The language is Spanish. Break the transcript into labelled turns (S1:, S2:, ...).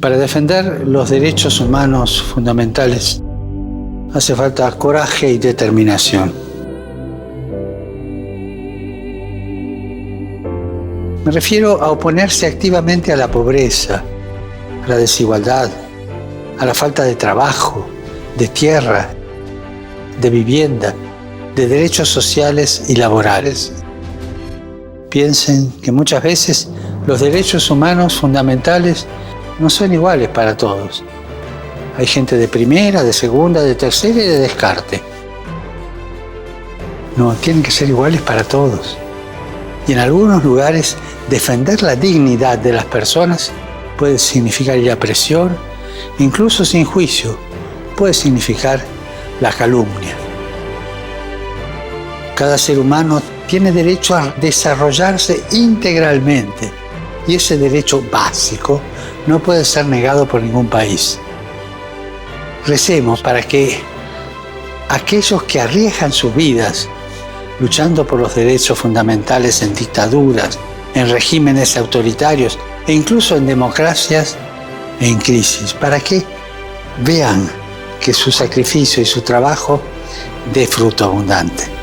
S1: Para defender los derechos humanos fundamentales hace falta coraje y determinación. Me refiero a oponerse activamente a la pobreza, a la desigualdad, a la falta de trabajo, de tierra, de vivienda, de derechos sociales y laborales. Piensen que muchas veces los derechos humanos fundamentales no son iguales para todos. Hay gente de primera, de segunda, de tercera y de descarte. No, tienen que ser iguales para todos. Y en algunos lugares defender la dignidad de las personas puede significar ir a presión, incluso sin juicio, puede significar la calumnia. Cada ser humano tiene derecho a desarrollarse integralmente y ese derecho básico no puede ser negado por ningún país. Recemos para que aquellos que arriesgan sus vidas luchando por los derechos fundamentales en dictaduras, en regímenes autoritarios e incluso en democracias en crisis, para que vean que su sacrificio y su trabajo dé fruto abundante.